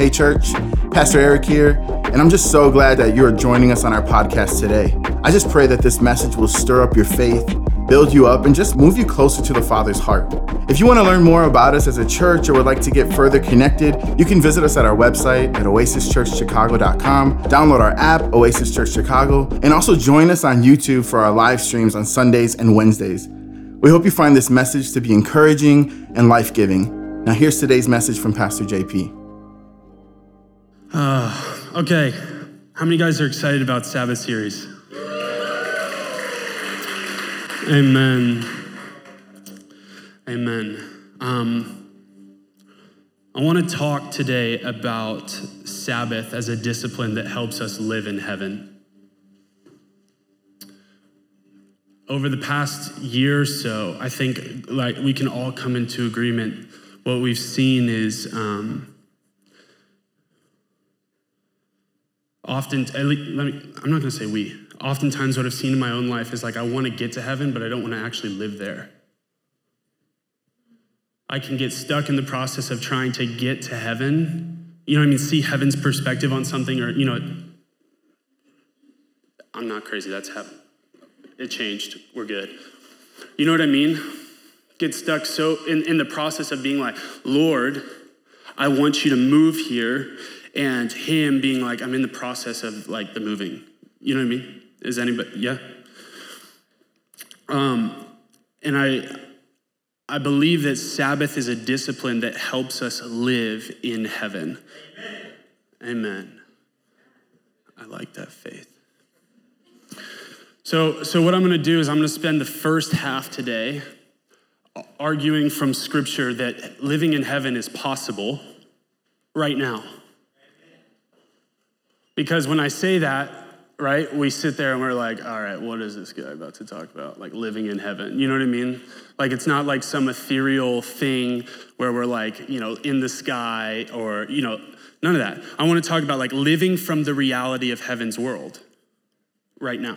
Hey, church, Pastor Eric here, and I'm just so glad that you're joining us on our podcast today. I just pray that this message will stir up your faith, build you up, and just move you closer to the Father's heart. If you want to learn more about us as a church or would like to get further connected, you can visit us at our website at oasischurchchicago.com, download our app, Oasis Church Chicago, and also join us on YouTube for our live streams on Sundays and Wednesdays. We hope you find this message to be encouraging and life giving. Now, here's today's message from Pastor JP. Uh, okay, how many guys are excited about Sabbath series? Amen. Amen. Um, I want to talk today about Sabbath as a discipline that helps us live in heaven. Over the past year or so, I think like we can all come into agreement. What we've seen is um, often, let me, I'm not going to say we. Oftentimes, what I've seen in my own life is like I want to get to heaven, but I don't want to actually live there. I can get stuck in the process of trying to get to heaven. You know what I mean? See heaven's perspective on something, or, you know, I'm not crazy. That's heaven. It changed. We're good. You know what I mean? Get stuck so in, in the process of being like, Lord, I want you to move here and him being like, I'm in the process of like the moving. You know what I mean? Is anybody, yeah? Um, and I, I believe that Sabbath is a discipline that helps us live in heaven. Amen. Amen. I like that faith. So, so what I'm going to do is I'm going to spend the first half today arguing from Scripture that living in heaven is possible right now. Because when I say that, right, we sit there and we're like, all right, what is this guy about to talk about? Like living in heaven. You know what I mean? Like it's not like some ethereal thing where we're like, you know, in the sky or, you know, none of that. I want to talk about like living from the reality of heaven's world right now.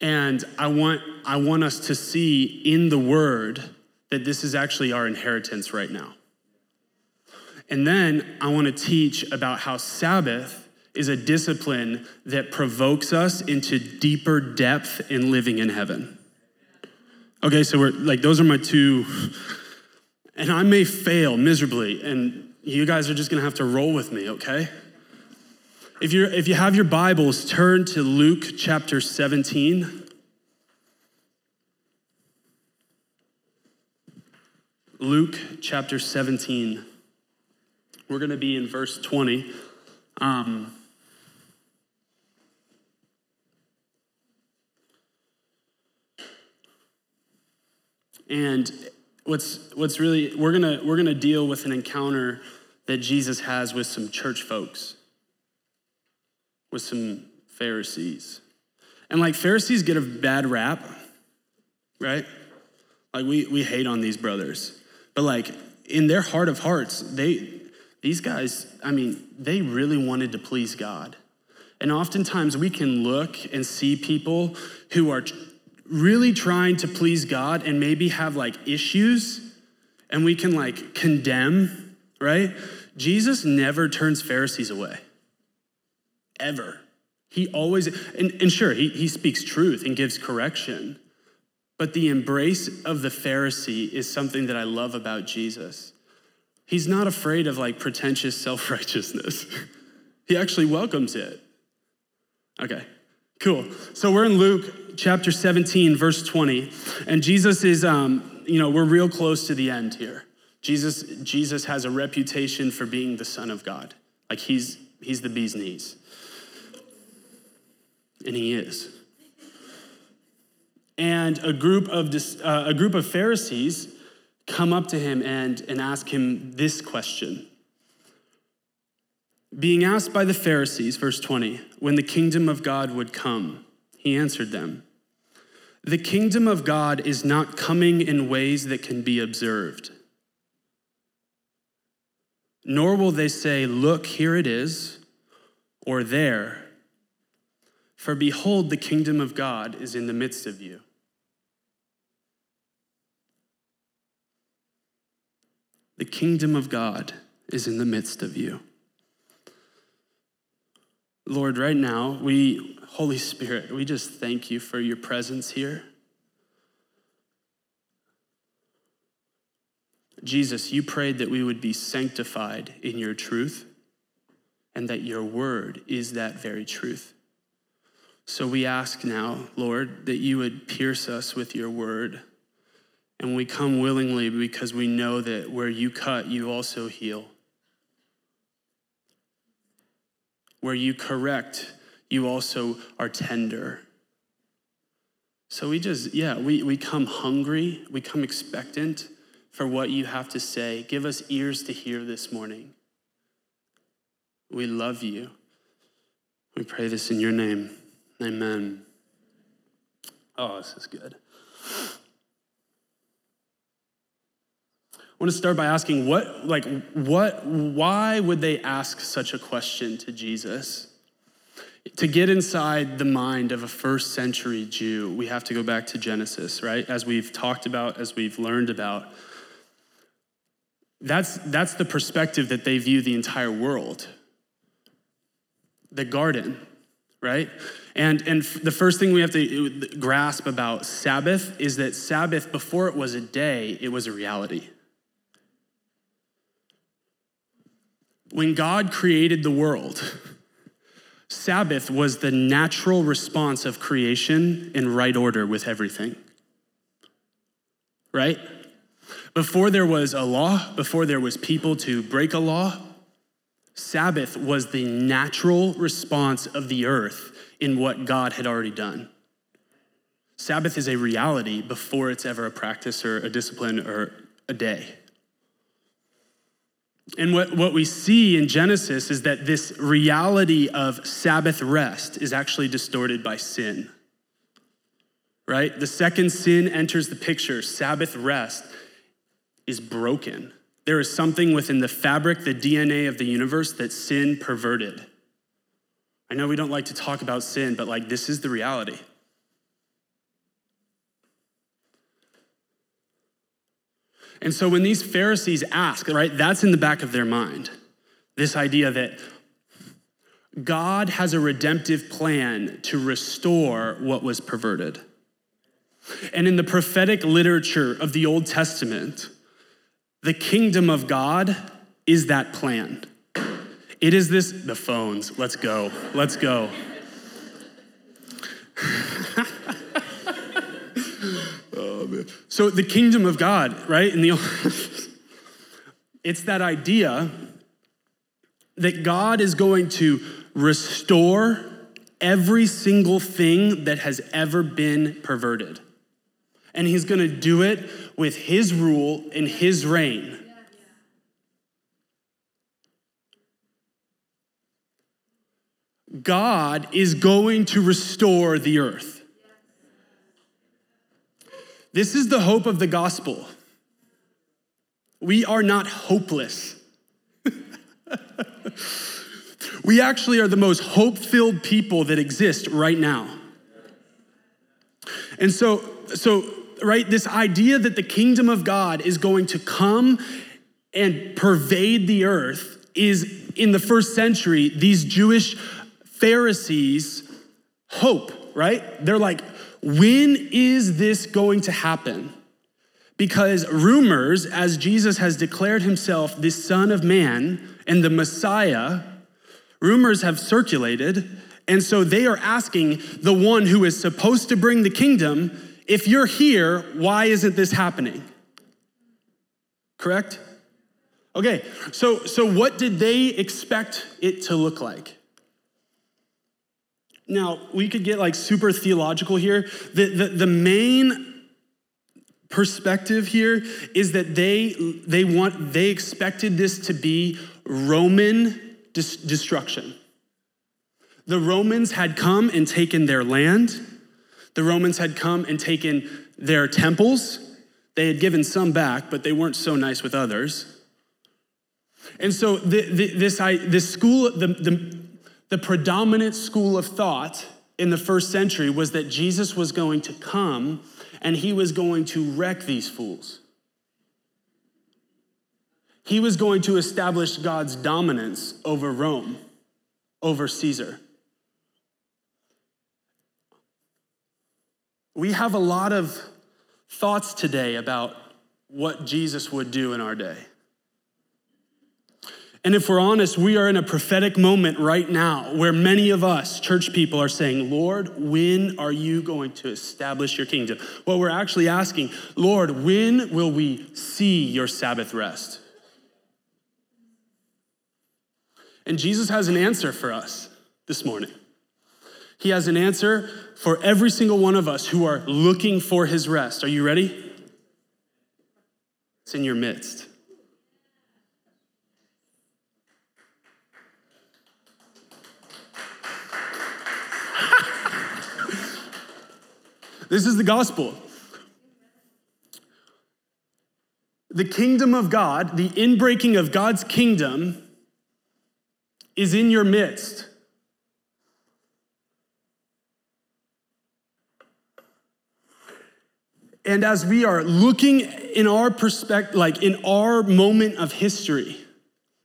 And I want, I want us to see in the word that this is actually our inheritance right now. And then I want to teach about how Sabbath is a discipline that provokes us into deeper depth in living in heaven. Okay, so we're like, those are my two, and I may fail miserably, and you guys are just gonna have to roll with me, okay? If, you're, if you have your Bibles, turn to Luke chapter 17. Luke chapter 17. We're going to be in verse 20. Um, and what's what's really we're gonna we're gonna deal with an encounter that Jesus has with some church folks, with some Pharisees. And like Pharisees get a bad rap, right? Like we we hate on these brothers. But like in their heart of hearts, they these guys, I mean, they really wanted to please God. And oftentimes we can look and see people who are really trying to please God and maybe have like issues and we can like condemn, right? Jesus never turns Pharisees away, ever. He always, and, and sure, he, he speaks truth and gives correction, but the embrace of the Pharisee is something that I love about Jesus. He's not afraid of like pretentious self righteousness, he actually welcomes it. Okay, cool. So we're in Luke chapter 17, verse 20, and Jesus is, um, you know, we're real close to the end here. Jesus, Jesus has a reputation for being the Son of God. Like he's, he's the bee's knees. And he is. And a group of, uh, a group of Pharisees come up to him and, and ask him this question. Being asked by the Pharisees, verse 20, when the kingdom of God would come, he answered them The kingdom of God is not coming in ways that can be observed. Nor will they say, Look, here it is, or there. For behold, the kingdom of God is in the midst of you. The kingdom of God is in the midst of you. Lord, right now, we, Holy Spirit, we just thank you for your presence here. Jesus, you prayed that we would be sanctified in your truth and that your word is that very truth. So we ask now, Lord, that you would pierce us with your word. And we come willingly because we know that where you cut, you also heal. Where you correct, you also are tender. So we just, yeah, we, we come hungry, we come expectant for what you have to say. Give us ears to hear this morning. We love you. We pray this in your name. Amen. Oh, this is good. I want to start by asking what, like, what, why would they ask such a question to Jesus? To get inside the mind of a first century Jew, we have to go back to Genesis, right? As we've talked about, as we've learned about. That's, that's the perspective that they view the entire world. The garden, right? And, and the first thing we have to uh, grasp about Sabbath is that Sabbath, before it was a day, it was a reality. When God created the world, Sabbath was the natural response of creation in right order with everything. Right? Before there was a law, before there was people to break a law, Sabbath was the natural response of the earth in what God had already done. Sabbath is a reality before it's ever a practice or a discipline or a day. And what, what we see in Genesis is that this reality of Sabbath rest is actually distorted by sin. Right? The second sin enters the picture, Sabbath rest is broken. There is something within the fabric, the DNA of the universe that sin perverted. I know we don't like to talk about sin, but like this is the reality. And so when these Pharisees ask, right, that's in the back of their mind. This idea that God has a redemptive plan to restore what was perverted. And in the prophetic literature of the Old Testament, the kingdom of God is that plan. It is this, the phones, let's go, let's go. oh, so the kingdom of God, right? In the it's that idea that God is going to restore every single thing that has ever been perverted. And he's going to do it with his rule and his reign. God is going to restore the earth. This is the hope of the gospel. We are not hopeless. we actually are the most hope filled people that exist right now. And so, so right? This idea that the kingdom of God is going to come and pervade the earth is in the first century, these Jewish Pharisees' hope, right? They're like, when is this going to happen? Because rumors, as Jesus has declared himself the Son of Man and the Messiah, rumors have circulated. And so they are asking the one who is supposed to bring the kingdom if you're here, why isn't this happening? Correct? Okay, so, so what did they expect it to look like? Now, we could get like super theological here. The, the, the main perspective here is that they, they, want, they expected this to be Roman dis- destruction. The Romans had come and taken their land the Romans had come and taken their temples. They had given some back, but they weren't so nice with others. And so the, the, this, I, this school, the, the, the predominant school of thought in the first century was that Jesus was going to come and he was going to wreck these fools. he was going to establish God's dominance over Rome, over Caesar. We have a lot of thoughts today about what Jesus would do in our day. And if we're honest, we are in a prophetic moment right now where many of us, church people, are saying, Lord, when are you going to establish your kingdom? Well, we're actually asking, Lord, when will we see your Sabbath rest? And Jesus has an answer for us this morning. He has an answer for every single one of us who are looking for his rest. Are you ready? It's in your midst. This is the gospel. The kingdom of God, the inbreaking of God's kingdom, is in your midst. And as we are looking in our perspective, like in our moment of history,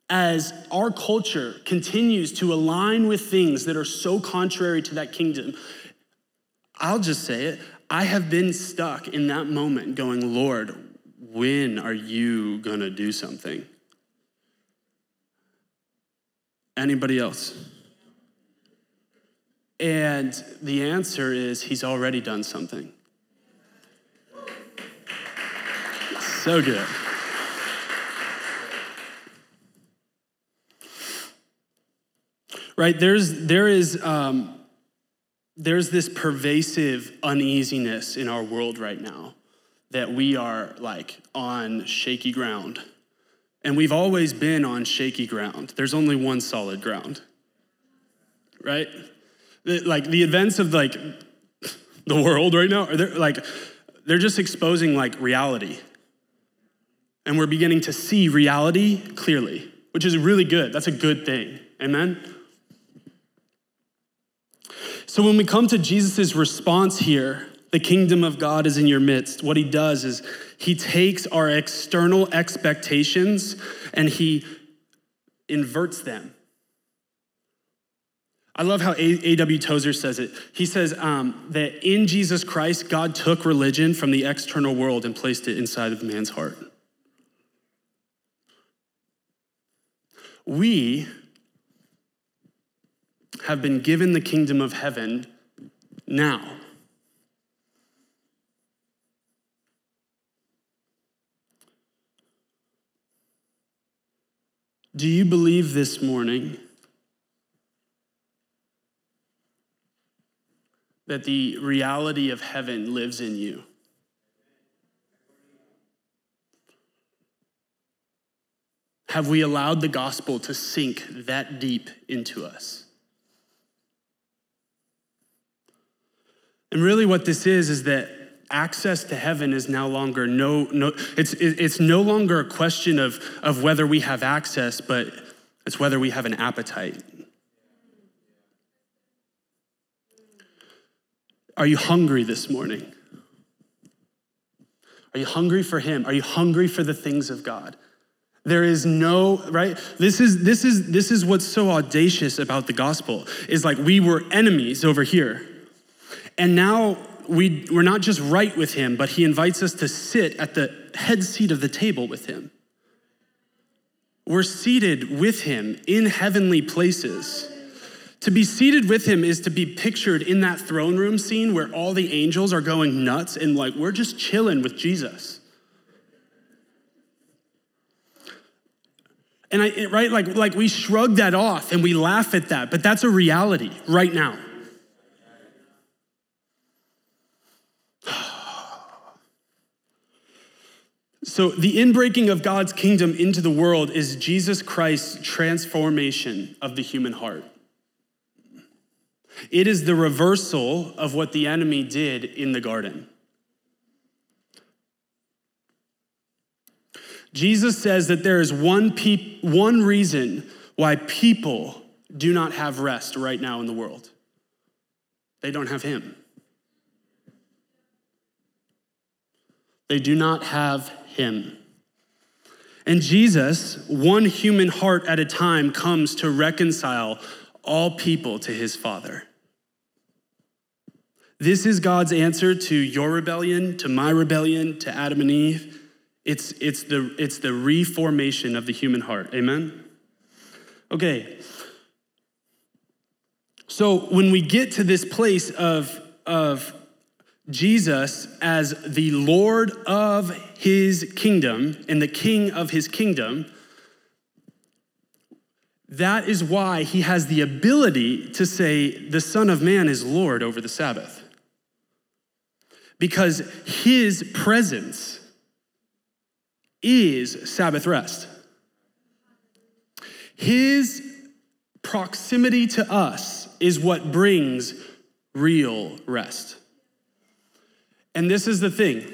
as our culture continues to align with things that are so contrary to that kingdom, I'll just say it. I have been stuck in that moment going, Lord, when are you going to do something? Anybody else? And the answer is, He's already done something. So good. Right, there's, there is, um, there's this pervasive uneasiness in our world right now that we are like on shaky ground. And we've always been on shaky ground. There's only one solid ground, right? Like the events of like the world right now, are they're like, they're just exposing like reality and we're beginning to see reality clearly, which is really good. That's a good thing. Amen? So when we come to Jesus' response here, the kingdom of God is in your midst, what he does is he takes our external expectations and he inverts them. I love how A.W. Tozer says it. He says um, that in Jesus Christ, God took religion from the external world and placed it inside of man's heart. We have been given the kingdom of heaven now. Do you believe this morning that the reality of heaven lives in you? Have we allowed the gospel to sink that deep into us? And really, what this is, is that access to heaven is now longer no, no it's, it's no longer a question of, of whether we have access, but it's whether we have an appetite. Are you hungry this morning? Are you hungry for Him? Are you hungry for the things of God? There is no, right? This is this is this is what's so audacious about the gospel is like we were enemies over here. And now we we're not just right with him, but he invites us to sit at the head seat of the table with him. We're seated with him in heavenly places. To be seated with him is to be pictured in that throne room scene where all the angels are going nuts and like we're just chilling with Jesus. And I, right, like, like we shrug that off and we laugh at that, but that's a reality right now. So, the inbreaking of God's kingdom into the world is Jesus Christ's transformation of the human heart. It is the reversal of what the enemy did in the garden. Jesus says that there is one, one reason why people do not have rest right now in the world they don't have Him. They do not have Him. And Jesus, one human heart at a time, comes to reconcile all people to his Father. This is God's answer to your rebellion, to my rebellion, to Adam and Eve. It's, it's, the, it's the reformation of the human heart. Amen? Okay. So when we get to this place of, of Jesus as the Lord of his kingdom and the king of his kingdom, that is why he has the ability to say, the Son of Man is Lord over the Sabbath. Because his presence is Sabbath rest. His proximity to us is what brings real rest. And this is the thing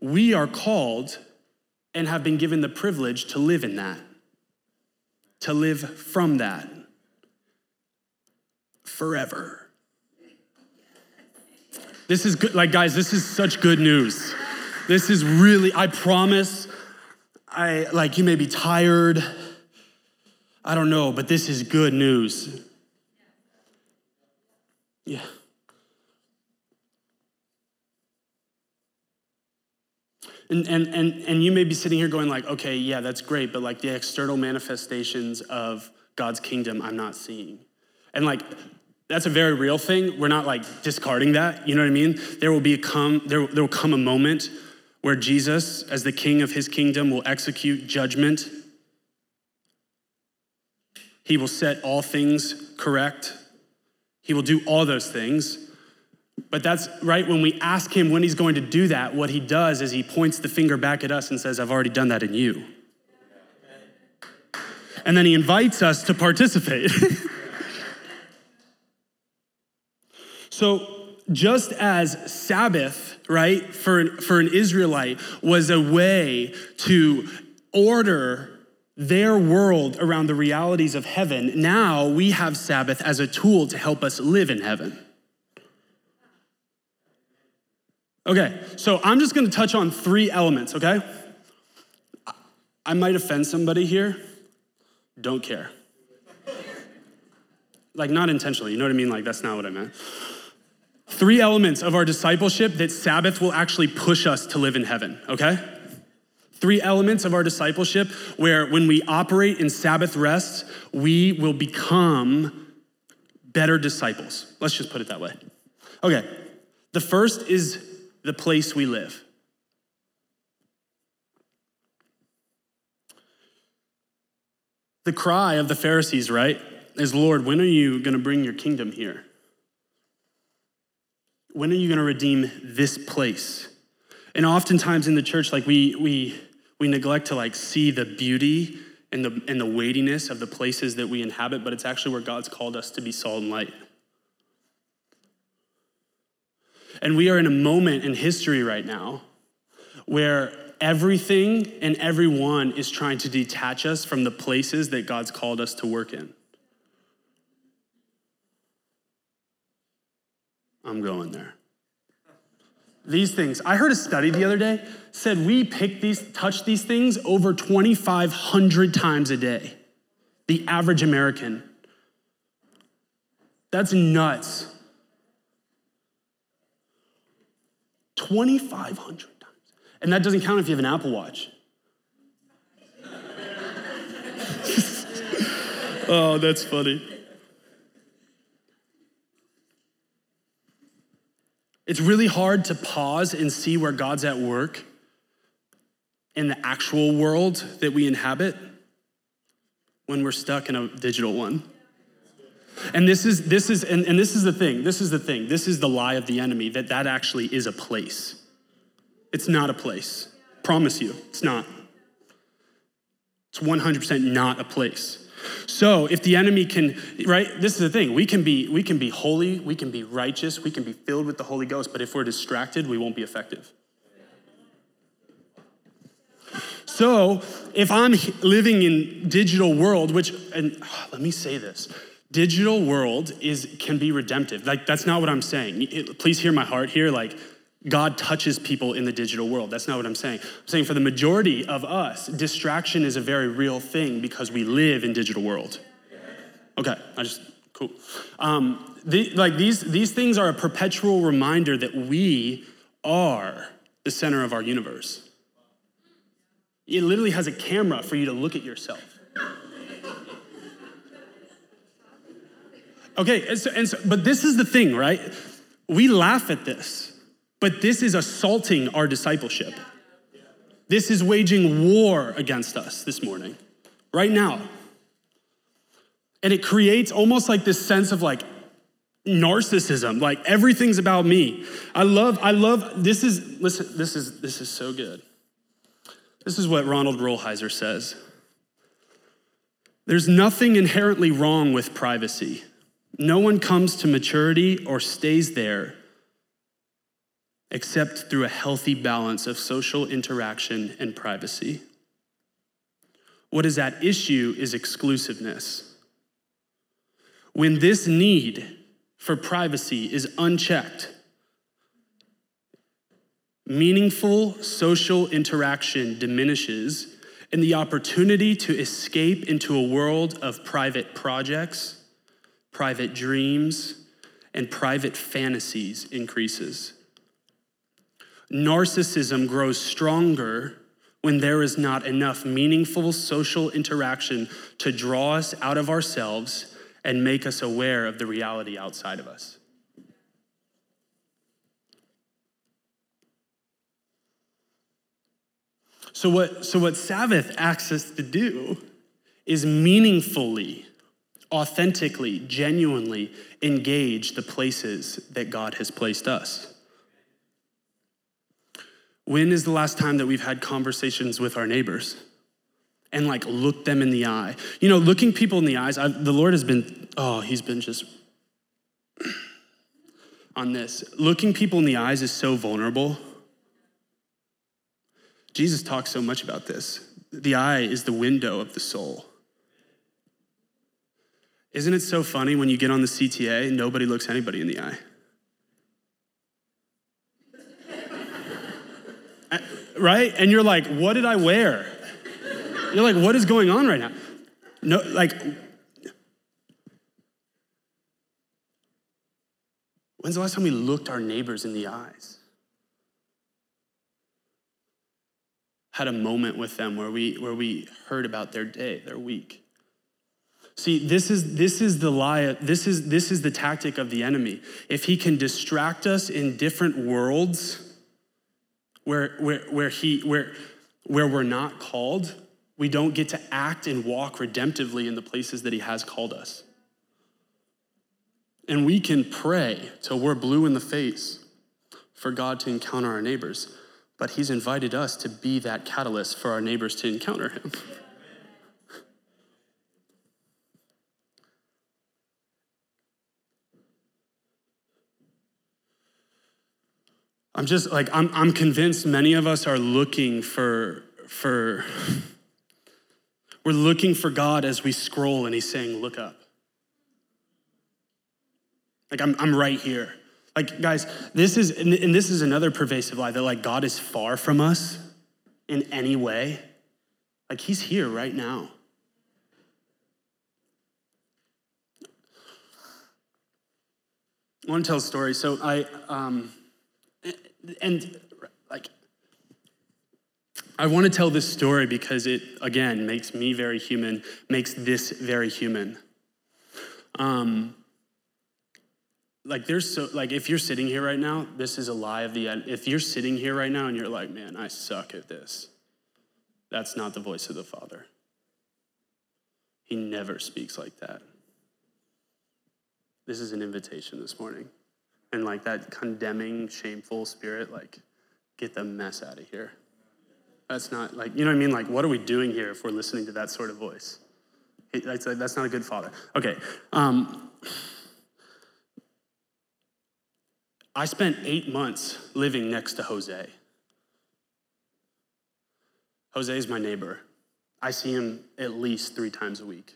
we are called and have been given the privilege to live in that, to live from that forever. This is good, like, guys, this is such good news. This is really, I promise, I like you may be tired. I don't know, but this is good news. Yeah. And, and, and, and you may be sitting here going like, okay, yeah, that's great, but like the external manifestations of God's kingdom, I'm not seeing. And like, that's a very real thing. We're not like discarding that. You know what I mean? There will be a come, there, there will come a moment where Jesus, as the king of his kingdom, will execute judgment. He will set all things correct. He will do all those things. But that's right when we ask him when he's going to do that, what he does is he points the finger back at us and says, I've already done that in you. And then he invites us to participate. so, just as Sabbath, right, for an, for an Israelite was a way to order their world around the realities of heaven, now we have Sabbath as a tool to help us live in heaven. Okay, so I'm just gonna touch on three elements, okay? I might offend somebody here. Don't care. Like, not intentionally, you know what I mean? Like, that's not what I meant. Three elements of our discipleship that Sabbath will actually push us to live in heaven, okay? Three elements of our discipleship where when we operate in Sabbath rest, we will become better disciples. Let's just put it that way. Okay, the first is the place we live. The cry of the Pharisees, right, is Lord, when are you going to bring your kingdom here? When are you going to redeem this place? And oftentimes in the church, like we, we, we neglect to like see the beauty and the, and the weightiness of the places that we inhabit, but it's actually where God's called us to be salt and light. And we are in a moment in history right now where everything and everyone is trying to detach us from the places that God's called us to work in. I'm going there. These things, I heard a study the other day said we pick these, touch these things over 2,500 times a day. The average American. That's nuts. 2,500 times. And that doesn't count if you have an Apple Watch. oh, that's funny. It's really hard to pause and see where God's at work in the actual world that we inhabit when we're stuck in a digital one. And this is this is and, and this is the thing. This is the thing. This is the lie of the enemy that that actually is a place. It's not a place. Promise you, it's not. It's 100% not a place. So if the enemy can, right, this is the thing. We can be we can be holy, we can be righteous, we can be filled with the Holy Ghost, but if we're distracted, we won't be effective. So if I'm living in digital world, which and oh, let me say this, digital world is can be redemptive. Like that's not what I'm saying. It, please hear my heart here. Like God touches people in the digital world. That's not what I'm saying. I'm saying for the majority of us, distraction is a very real thing because we live in digital world. Okay, I just cool. Um, the, like these these things are a perpetual reminder that we are the center of our universe. It literally has a camera for you to look at yourself. Okay, and so, and so, but this is the thing, right? We laugh at this, but this is assaulting our discipleship. This is waging war against us this morning, right now. And it creates almost like this sense of like narcissism, like everything's about me. I love, I love, this is, listen, this is, this is so good. This is what Ronald Rolheiser says. There's nothing inherently wrong with privacy. No one comes to maturity or stays there except through a healthy balance of social interaction and privacy. What is at issue is exclusiveness. When this need for privacy is unchecked, meaningful social interaction diminishes, and the opportunity to escape into a world of private projects, private dreams, and private fantasies increases. Narcissism grows stronger when there is not enough meaningful social interaction to draw us out of ourselves and make us aware of the reality outside of us. So, what, so what Sabbath asks us to do is meaningfully, authentically, genuinely engage the places that God has placed us. When is the last time that we've had conversations with our neighbors? and like look them in the eye. You know, looking people in the eyes, I've, the Lord has been, oh, he's been just on this. Looking people in the eyes is so vulnerable. Jesus talks so much about this. The eye is the window of the soul. Isn't it so funny when you get on the CTA, nobody looks anybody in the eye? Uh, right? And you're like, what did I wear? You're like, what is going on right now? No, like, when's the last time we looked our neighbors in the eyes? Had a moment with them where we, where we heard about their day, their week. See, this is, this is the lie, this is, this is the tactic of the enemy. If he can distract us in different worlds where, where, where, he, where, where we're not called, we don't get to act and walk redemptively in the places that He has called us. And we can pray till we're blue in the face for God to encounter our neighbors, but He's invited us to be that catalyst for our neighbors to encounter Him. I'm just like, I'm, I'm convinced many of us are looking for, for, we're looking for God as we scroll, and He's saying, Look up. Like, I'm, I'm right here. Like, guys, this is, and this is another pervasive lie that, like, God is far from us in any way. Like, He's here right now. I want to tell a story. So, I, um, and like, I want to tell this story because it, again, makes me very human, makes this very human. Um, like there's so like if you're sitting here right now this is a lie of the end if you're sitting here right now and you're like man i suck at this that's not the voice of the father. He never speaks like that. This is an invitation this morning and like that condemning shameful spirit like get the mess out of here that's not like, you know what I mean? Like, what are we doing here if we're listening to that sort of voice? That's, like that's not a good father. Okay. Um, I spent eight months living next to Jose. Jose is my neighbor. I see him at least three times a week.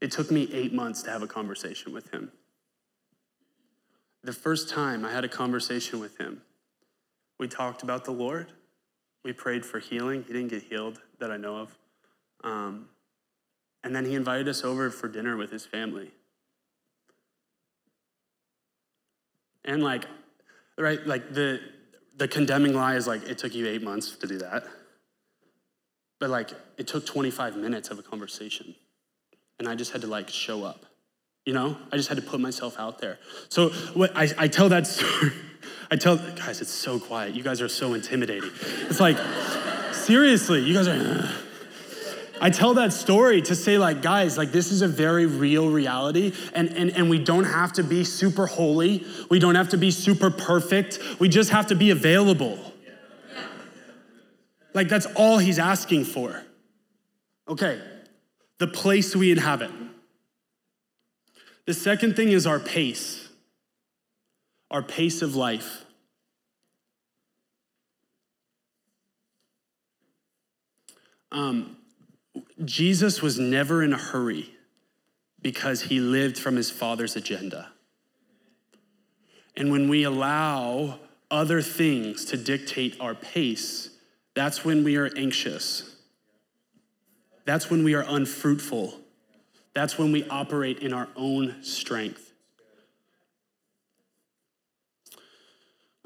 It took me eight months to have a conversation with him. The first time I had a conversation with him, We talked about the Lord. We prayed for healing. He didn't get healed that I know of. Um, and then he invited us over for dinner with his family. And like, right, like the the condemning lie is like it took you eight months to do that. But like it took 25 minutes of a conversation. And I just had to like show up. You know? I just had to put myself out there. So what I, I tell that story. I tell guys, it's so quiet. You guys are so intimidating. It's like, seriously, you guys are I tell that story to say, like, guys, like this is a very real reality, and, and, and we don't have to be super holy. We don't have to be super perfect. We just have to be available. Like, that's all he's asking for. Okay, the place we inhabit. The second thing is our pace, our pace of life. Um, Jesus was never in a hurry because he lived from his father's agenda. And when we allow other things to dictate our pace, that's when we are anxious. That's when we are unfruitful. That's when we operate in our own strength.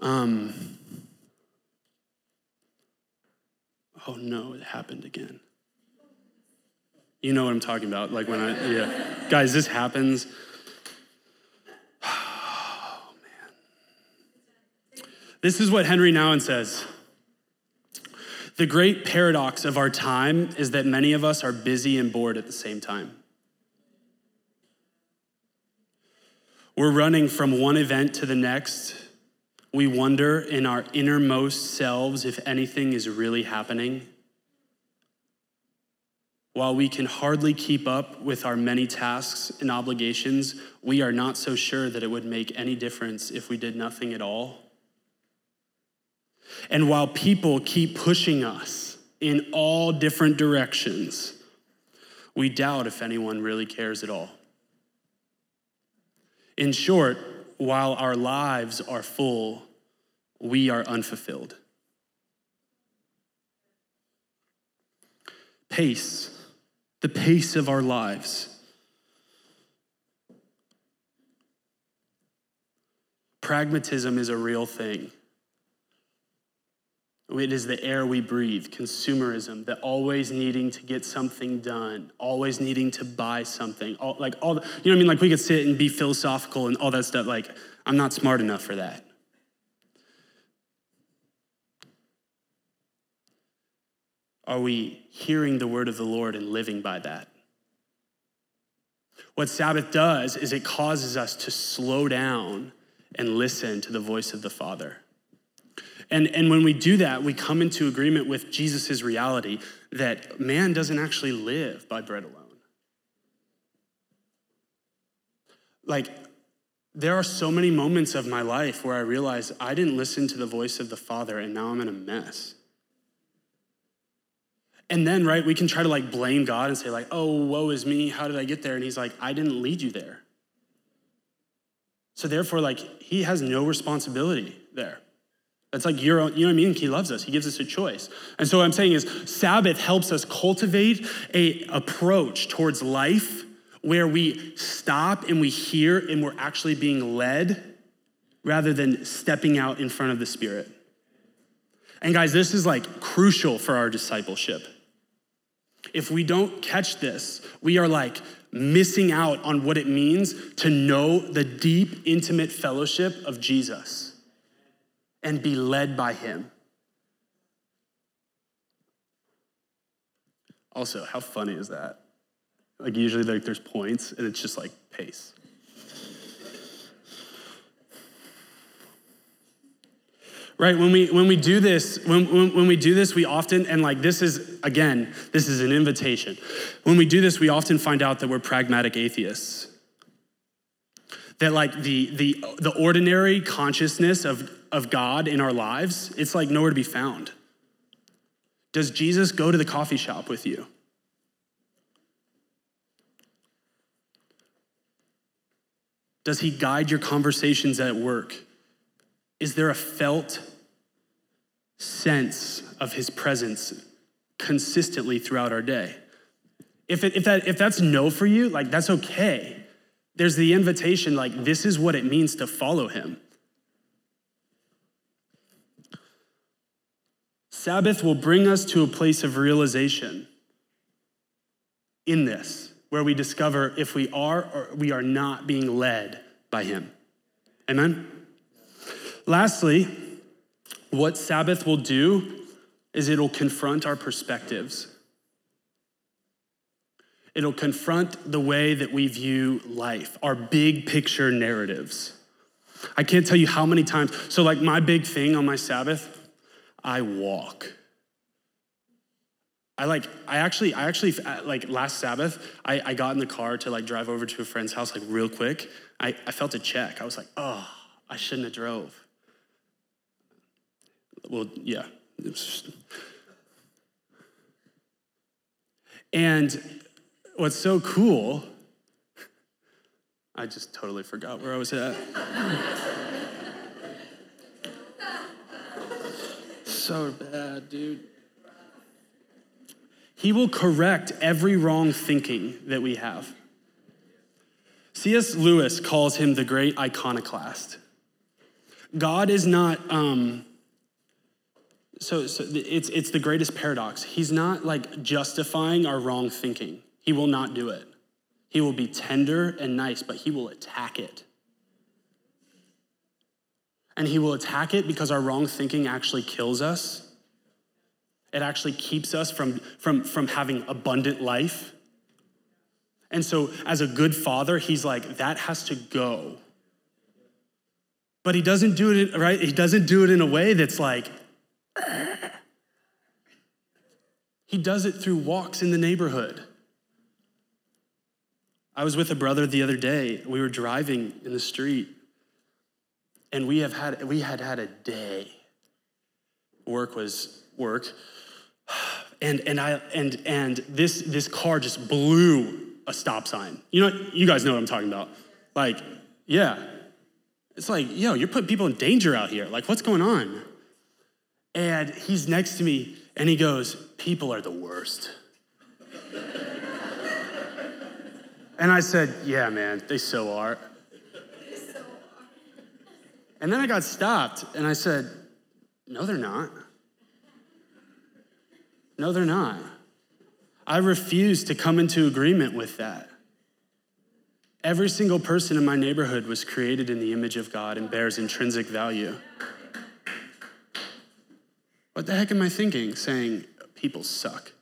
Um, oh no, it happened again. You know what I'm talking about. Like when I, yeah. Guys, this happens. Oh, man. This is what Henri Nouwen says. The great paradox of our time is that many of us are busy and bored at the same time. We're running from one event to the next. We wonder in our innermost selves if anything is really happening. While we can hardly keep up with our many tasks and obligations, we are not so sure that it would make any difference if we did nothing at all. And while people keep pushing us in all different directions, we doubt if anyone really cares at all. In short, while our lives are full, we are unfulfilled. Pace the pace of our lives. Pragmatism is a real thing. It is the air we breathe, consumerism, the always needing to get something done, always needing to buy something. All, like all, the, you know what I mean? Like we could sit and be philosophical and all that stuff. Like I'm not smart enough for that. Are we hearing the word of the Lord and living by that? What Sabbath does is it causes us to slow down and listen to the voice of the Father. And, and when we do that, we come into agreement with Jesus' reality that man doesn't actually live by bread alone. Like, there are so many moments of my life where I realize I didn't listen to the voice of the Father and now I'm in a mess. And then, right, we can try to like blame God and say, like, oh, woe is me. How did I get there? And he's like, I didn't lead you there. So therefore, like, he has no responsibility there. That's like your own, you know what I mean? He loves us. He gives us a choice. And so what I'm saying is Sabbath helps us cultivate a approach towards life where we stop and we hear and we're actually being led rather than stepping out in front of the Spirit. And guys, this is like crucial for our discipleship. If we don't catch this, we are like missing out on what it means to know the deep, intimate fellowship of Jesus and be led by him. Also, how funny is that? Like usually like there's points and it's just like pace. right when we when we do this when, when, when, we do this we often and like this is again this is an invitation when we do this we often find out that we're pragmatic atheists that like the the the ordinary consciousness of of god in our lives it's like nowhere to be found does jesus go to the coffee shop with you does he guide your conversations at work is there a felt sense of his presence consistently throughout our day. If, it, if, that, if that's no for you, like that's okay. There's the invitation, like, this is what it means to follow him. Sabbath will bring us to a place of realization in this, where we discover if we are or we are not being led by him. Amen? Lastly, what Sabbath will do is it'll confront our perspectives. It'll confront the way that we view life, our big picture narratives. I can't tell you how many times. So, like, my big thing on my Sabbath, I walk. I like, I actually, I actually, uh, like last Sabbath, I, I got in the car to like drive over to a friend's house, like real quick. I, I felt a check. I was like, oh, I shouldn't have drove. Well, yeah. And what's so cool, I just totally forgot where I was at. so bad, dude. He will correct every wrong thinking that we have. C.S. Lewis calls him the great iconoclast. God is not, um, so, so it's, it's the greatest paradox. He's not like justifying our wrong thinking. He will not do it. He will be tender and nice, but he will attack it. And he will attack it because our wrong thinking actually kills us. It actually keeps us from, from, from having abundant life. And so, as a good father, he's like, that has to go. But he doesn't do it, right? He doesn't do it in a way that's like, he does it through walks in the neighborhood. I was with a brother the other day. We were driving in the street, and we have had we had had a day. Work was work, and and I and and this this car just blew a stop sign. You know, you guys know what I'm talking about. Like, yeah, it's like, yo, you're putting people in danger out here. Like, what's going on? And he's next to me, and he goes, people are the worst. And I said, Yeah, man, they so are. And then I got stopped and I said, No, they're not. No, they're not. I refuse to come into agreement with that. Every single person in my neighborhood was created in the image of God and bears intrinsic value. What the heck am I thinking saying people suck?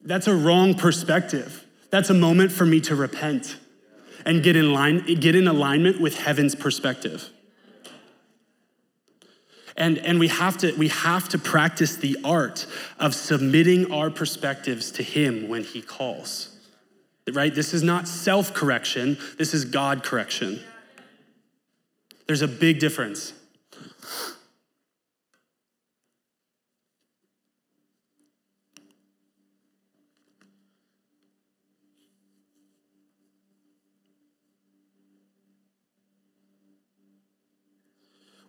That's a wrong perspective. That's a moment for me to repent and get in line, get in alignment with heaven's perspective. And, and we, have to, we have to practice the art of submitting our perspectives to Him when He calls. Right? This is not self correction, this is God correction. There's a big difference.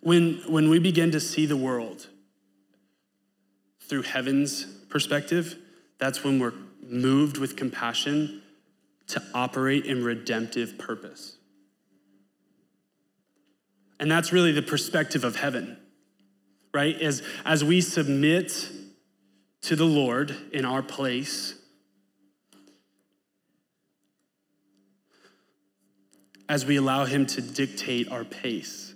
When, when we begin to see the world through heaven's perspective, that's when we're moved with compassion to operate in redemptive purpose. And that's really the perspective of heaven, right? As, as we submit to the Lord in our place, as we allow Him to dictate our pace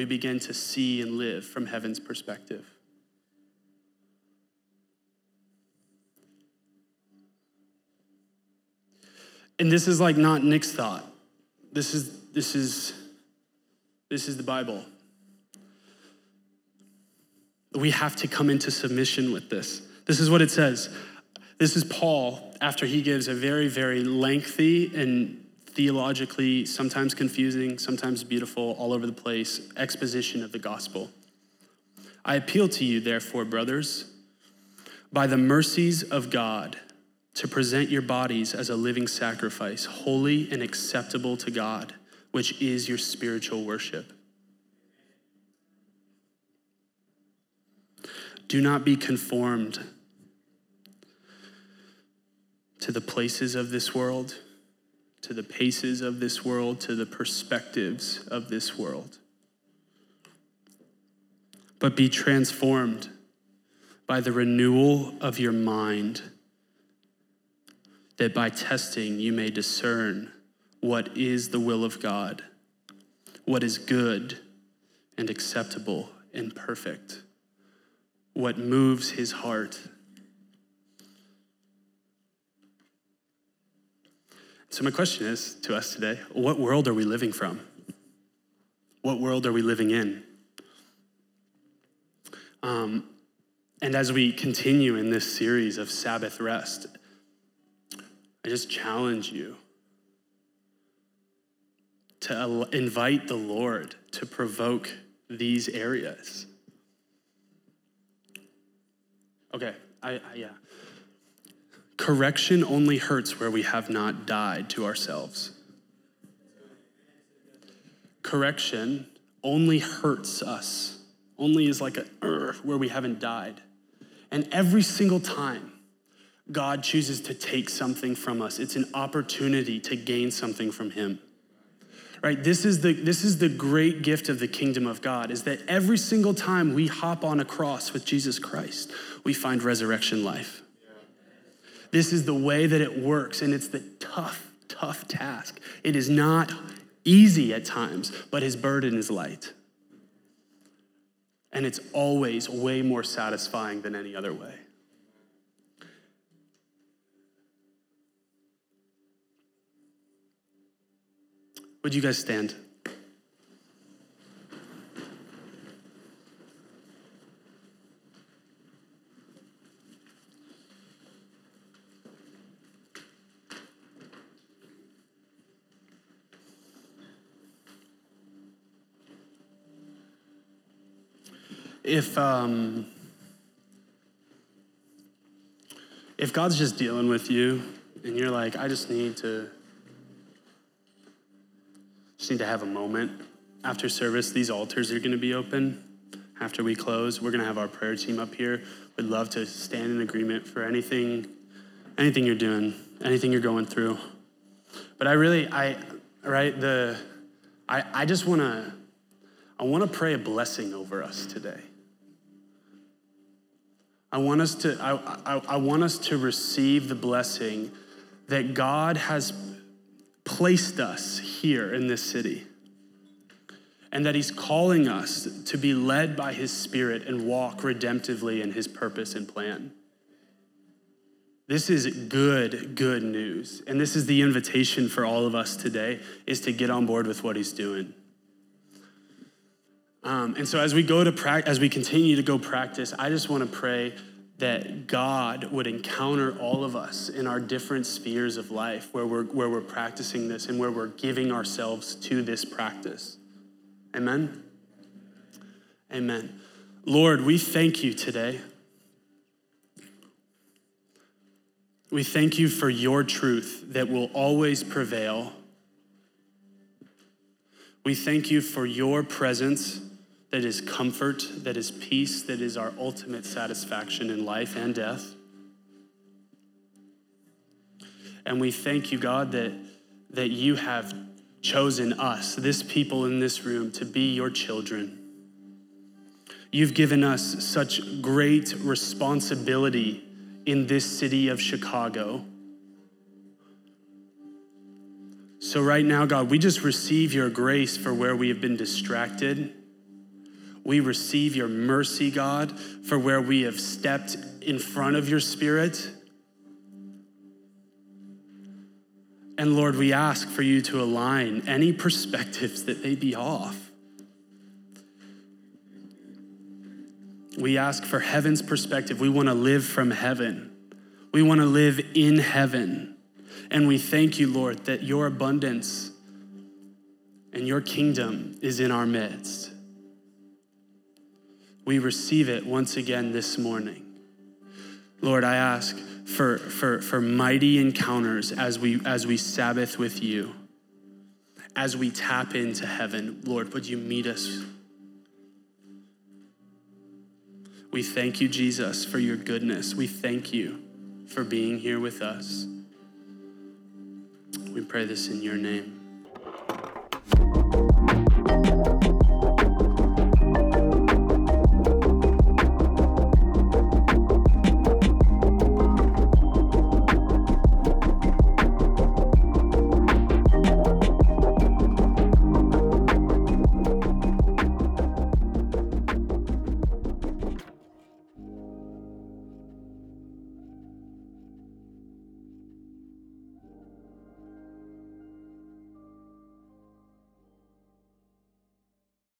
we begin to see and live from heaven's perspective. And this is like not Nick's thought. This is this is this is the Bible. We have to come into submission with this. This is what it says. This is Paul after he gives a very, very lengthy and theologically, sometimes confusing, sometimes beautiful, all over the place exposition of the gospel. I appeal to you, therefore, brothers, by the mercies of God, to present your bodies as a living sacrifice, holy and acceptable to God, which is your spiritual worship. Do not be conformed to the places of this world, to the paces of this world, to the perspectives of this world. But be transformed by the renewal of your mind, that by testing you may discern what is the will of God, what is good and acceptable and perfect, what moves his heart. So, my question is to us today what world are we living from? What world are we living in? Um, and as we continue in this series of Sabbath rest, I just challenge you to invite the Lord to provoke these areas. Okay, I, I, yeah. Correction only hurts where we have not died to ourselves. Correction only hurts us, only is like a where we haven't died. And every single time God chooses to take something from us, it's an opportunity to gain something from Him. Right? This is the this is the great gift of the kingdom of God is that every single time we hop on a cross with Jesus Christ, we find resurrection life. This is the way that it works and it's the tough tough task. It is not easy at times, but his burden is light. And it's always way more satisfying than any other way. Would you guys stand? If um, if God's just dealing with you and you're like, I just need to just need to have a moment after service. These altars are going to be open after we close. We're going to have our prayer team up here. We'd love to stand in agreement for anything, anything you're doing, anything you're going through. But I really, I right the, I I just want to, I want to pray a blessing over us today. I want us to, I, I, I want us to receive the blessing that God has placed us here in this city and that he's calling us to be led by his spirit and walk redemptively in his purpose and plan. This is good, good news. And this is the invitation for all of us today is to get on board with what he's doing. Um, and so as we go to practice, as we continue to go practice, I just want to pray that God would encounter all of us in our different spheres of life where we're, where we're practicing this and where we're giving ourselves to this practice. Amen? Amen. Lord, we thank you today. We thank you for your truth that will always prevail. We thank you for your presence that is comfort, that is peace, that is our ultimate satisfaction in life and death. And we thank you, God, that, that you have chosen us, this people in this room, to be your children. You've given us such great responsibility in this city of Chicago. So, right now, God, we just receive your grace for where we have been distracted we receive your mercy, God, for where we have stepped in front of your spirit. And Lord, we ask for you to align any perspectives that may be off. We ask for heaven's perspective. We want to live from heaven. We want to live in heaven. And we thank you, Lord, that your abundance and your kingdom is in our midst we receive it once again this morning. Lord, I ask for, for, for mighty encounters as we, as we Sabbath with you, as we tap into heaven. Lord, would you meet us? We thank you, Jesus, for your goodness. We thank you for being here with us. We pray this in your name.